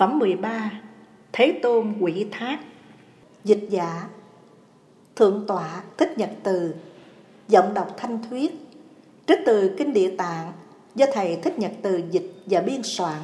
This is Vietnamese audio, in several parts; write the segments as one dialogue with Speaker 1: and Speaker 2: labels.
Speaker 1: Phẩm 13 Thế Tôn quỷ thác. Dịch giả, Thượng tọa Thích Nhật Từ. Giọng đọc thanh thuyết. Trích từ Kinh Địa Tạng Do Thầy Thích Nhật Từ dịch và biên soạn.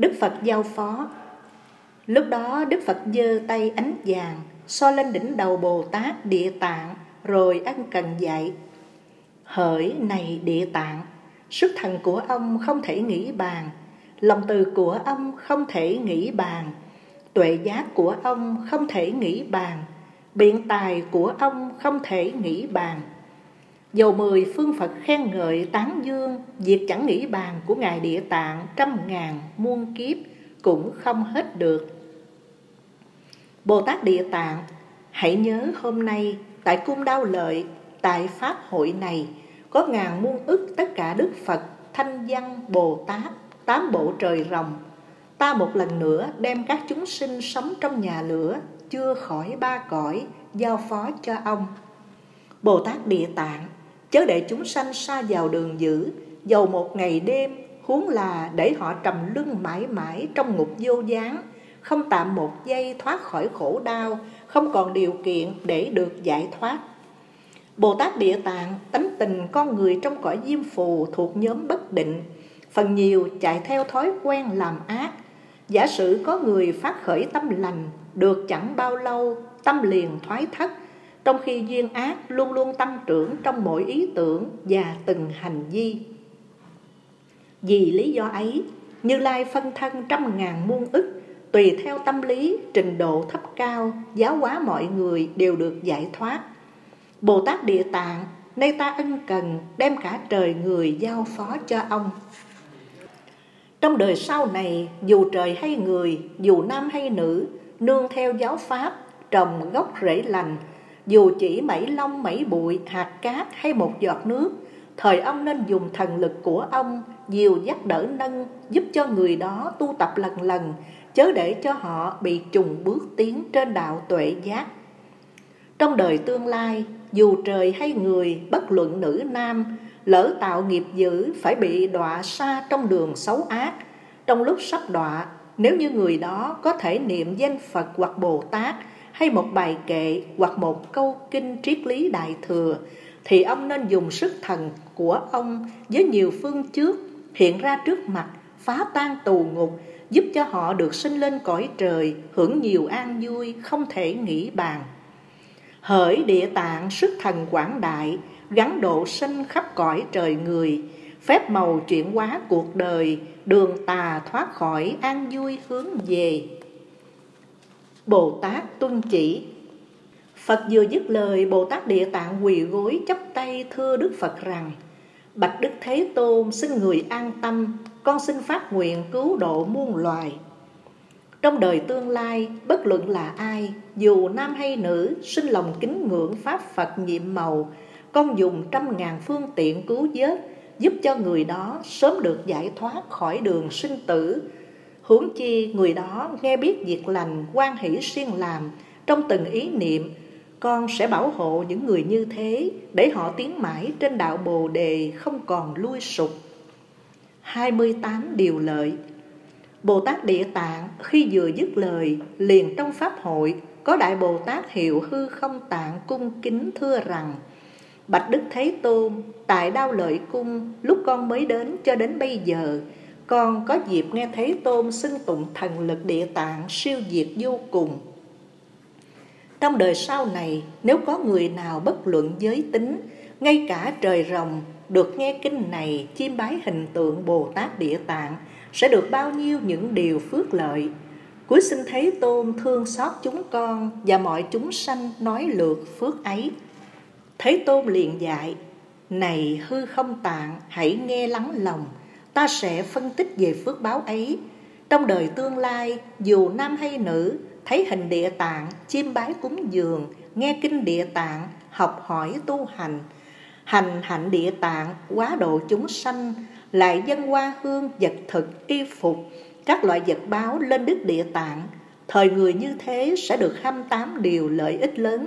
Speaker 1: Đức Phật giao phó. Lúc đó, Đức Phật giơ tay ánh vàng, So lên đỉnh đầu Bồ Tát Địa Tạng, Rồi ăn cần dạy, Hỡi này Địa Tạng, Sức thần của ông không thể nghĩ bàn, Lòng từ của ông không thể nghĩ bàn, Tuệ giác của ông không thể nghĩ bàn, Biện tài của ông không thể nghĩ bàn. Dầu mười phương Phật khen ngợi tán dương, Việc chẳng nghĩ bàn của Ngài Địa Tạng trăm ngàn muôn kiếp cũng không hết được. Bồ Tát Địa Tạng, Hãy nhớ hôm nay tại cung đao lợi, Tại Pháp hội này, Có ngàn muôn ức tất cả Đức Phật Thanh văn Bồ Tát, Tám bộ trời rồng. Ta một lần nữa đem các chúng sinh sống trong nhà lửa, Chưa khỏi ba cõi, Giao phó cho ông. Bồ Tát Địa Tạng Chớ để chúng sanh xa vào đường dữ, Dầu một ngày đêm, Huống là để họ trầm lưng mãi mãi Trong ngục vô gián. Không tạm một giây thoát khỏi khổ đau, Không còn điều kiện để được giải thoát. Bồ Tát Địa Tạng tánh tình con người trong cõi diêm phù thuộc nhóm bất định, Phần nhiều chạy theo thói quen làm ác. Giả sử có người phát khởi tâm lành, Được chẳng bao lâu, tâm liền thoái thất trong khi duyên ác luôn luôn tăng trưởng trong mỗi ý tưởng và từng hành vi. Vì lý do ấy, Như Lai phân thân trăm ngàn muôn ức, tùy theo tâm lý, trình độ thấp cao, giáo hóa mọi người đều được giải thoát. Bồ Tát Địa Tạng, nay ta ân cần đem cả trời người giao phó cho ông. Trong đời sau này, dù trời hay người, dù nam hay nữ, nương theo giáo pháp, trồng gốc rễ lành, dù chỉ mảy lông mảy bụi, hạt cát hay một giọt nước, thời ông nên dùng thần lực của ông, dìu dắt đỡ nâng, giúp cho người đó tu tập lần lần, chớ để cho họ bị trùng bước tiến trên đạo tuệ giác. Trong đời tương lai, dù trời hay người, bất luận nữ nam, lỡ tạo nghiệp dữ phải bị đọa xa trong đường xấu ác. Trong lúc sắp đọa, nếu như người đó có thể niệm danh Phật hoặc Bồ Tát, hay một bài kệ hoặc một câu kinh triết lý đại thừa, thì ông nên dùng sức thần của ông với nhiều phương trước hiện ra trước mặt, phá tan tù ngục, giúp cho họ được sinh lên cõi trời, hưởng nhiều an vui, không thể nghĩ bàn. Hỡi địa tạng, sức thần quảng đại, gắn độ sinh khắp cõi trời người, phép màu chuyển hóa cuộc đời, đường tà thoát khỏi an vui hướng về. Bồ Tát tuân chỉ. Phật vừa dứt lời Bồ Tát Địa Tạng quỳ gối chắp tay thưa Đức Phật rằng, Bạch Đức Thế Tôn, xin người an tâm, Con xin phát nguyện cứu độ muôn loài. Trong đời tương lai, bất luận là ai, Dù nam hay nữ sinh lòng kính ngưỡng Pháp Phật nhiệm màu, Con dùng trăm ngàn phương tiện cứu vớt, Giúp cho người đó sớm được giải thoát khỏi đường sinh tử Huống chi người đó nghe biết việc lành quan hỷ siêng làm Trong từng ý niệm, Con sẽ bảo hộ những người như thế Để họ tiến mãi trên đạo Bồ Đề không còn lui sụp. 28 điều lợi. Bồ Tát Địa Tạng khi vừa dứt lời Liền trong Pháp hội, Có Đại Bồ Tát hiệu hư không tạng cung kính thưa rằng, Bạch Đức Thế Tôn, Tại Đao Lợi Cung, Lúc con mới đến cho đến bây giờ con có dịp nghe thấy Tôn xưng tụng thần lực địa tạng siêu diệt vô cùng. Trong đời sau này, nếu có người nào bất luận giới tính, ngay cả trời rồng được nghe kinh này chiêm bái hình tượng Bồ Tát Địa Tạng sẽ được bao nhiêu những điều phước lợi. cuối sinh Thế Tôn thương xót chúng con và mọi chúng sanh nói lượt phước ấy. Thế Tôn liền dạy, này hư không tạng, hãy nghe lắng lòng, ta sẽ phân tích về phước báo ấy. Trong đời tương lai, dù nam hay nữ, thấy hình địa tạng, chiêm bái cúng dường, nghe kinh địa tạng, học hỏi tu hành, hành hạnh địa tạng, quá độ chúng sanh, lại dân hoa hương, vật thực, y phục, các loại vật báo lên đức địa tạng, thời người như thế sẽ được 28 điều lợi ích lớn.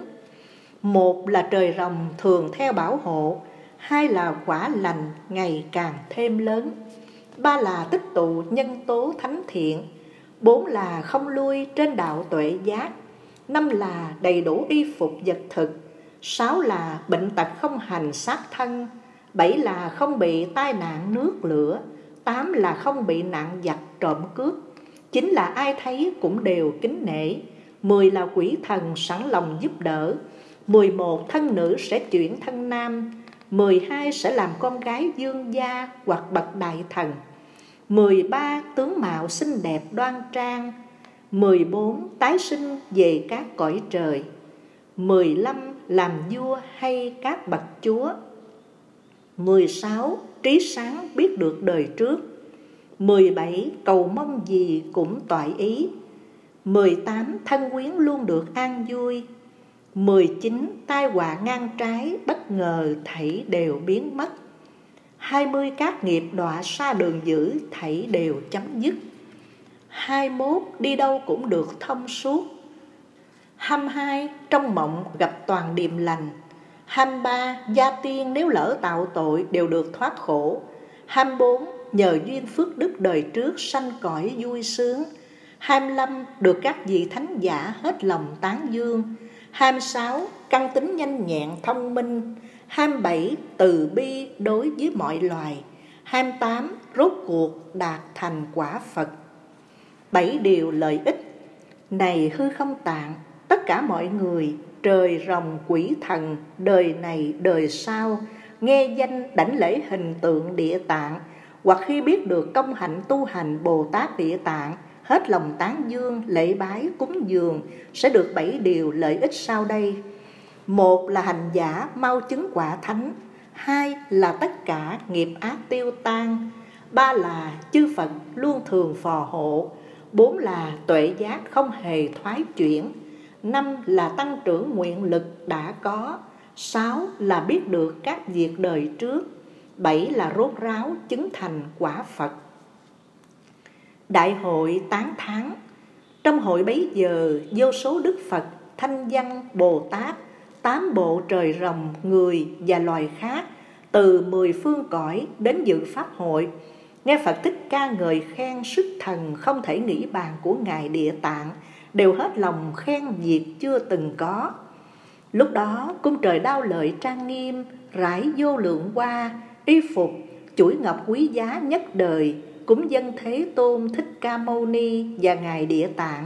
Speaker 1: Một là trời rồng thường theo bảo hộ, hai là quả lành ngày càng thêm lớn, ba là tích tụ nhân tố thánh thiện, bốn là không lui trên đạo tuệ giác, năm là đầy đủ y phục vật thực, sáu là bệnh tật không hành sát thân, bảy là không bị tai nạn nước lửa, tám là không bị nạn giặc trộm cướp, chín là ai thấy cũng đều kính nể, mười là quỷ thần sẵn lòng giúp đỡ, mười một thân nữ sẽ chuyển thân nam, mười hai sẽ làm con gái dương gia hoặc bậc đại thần, mười ba tướng mạo xinh đẹp đoan trang, mười bốn tái sinh về các cõi trời, mười lăm làm vua hay các bậc chúa, mười sáu trí sáng biết được đời trước. 17. Cầu mong gì cũng toại ý. 18. Thân quyến luôn được an vui. 19. Tai họa ngang trái bất ngờ thảy đều biến mất 20. Các nghiệp đọa xa đường dữ thảy đều chấm dứt 21. Đi đâu cũng được thông suốt 22. Trong mộng gặp toàn điềm lành 23. Gia tiên nếu lỡ tạo tội đều được thoát khổ 24 nhờ duyên phước đức đời trước sanh cõi vui sướng 25 được các vị thánh giả hết lòng tán dương 26 căn tính nhanh nhẹn thông minh. 27 từ bi đối với mọi loài. 28 rốt cuộc đạt thành quả Phật. bảy điều lợi ích. Này hư không tạng Tất cả mọi người Trời rồng quỷ thần Đời này đời sau Nghe danh đảnh lễ hình tượng địa tạng hoặc khi biết được công hạnh tu hành Bồ Tát Địa Tạng, hết lòng tán dương, lễ bái, cúng dường, sẽ được bảy điều lợi ích sau đây. Một là hành giả mau chứng quả thánh, hai là tất cả nghiệp ác tiêu tan, ba là chư Phật luôn thường phò hộ, bốn là tuệ giác không hề thoái chuyển, năm là tăng trưởng nguyện lực đã có, sáu là biết được các việc đời trước, bảy là rốt ráo chứng thành quả Phật. Đại hội tán thán Trong hội bấy giờ, vô số Đức Phật, Thanh Văn, Bồ Tát, tám bộ trời rồng, người và loài khác, từ mười phương cõi đến dự Pháp hội, nghe Phật thích ca ngợi khen sức thần không thể nghĩ bàn của Ngài Địa Tạng, đều hết lòng khen việc chưa từng có. Lúc đó cung trời đao lợi trang nghiêm, rải vô lượng qua, y phục chuỗi ngọc quý giá nhất đời cúng dân thế tôn thích ca mâu ni và ngài địa tạng.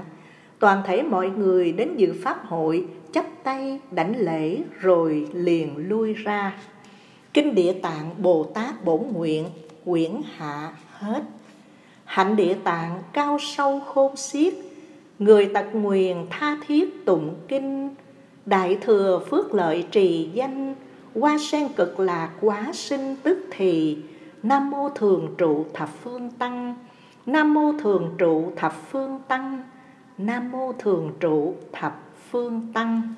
Speaker 1: Toàn thể mọi người đến dự pháp hội, chắp tay, đảnh lễ, rồi liền lui ra. Kinh địa tạng bồ tát bổn nguyện, quyển hạ hết. Hạnh địa tạng cao sâu khôn xiết, người tật nguyền tha thiết tụng kinh. Đại thừa phước lợi trì danh, Hoa sen cực lạc quá sinh tức thì Nam mô thường trụ thập phương tăng. Nam mô thường trụ thập phương tăng. Nam mô thường trụ thập phương tăng.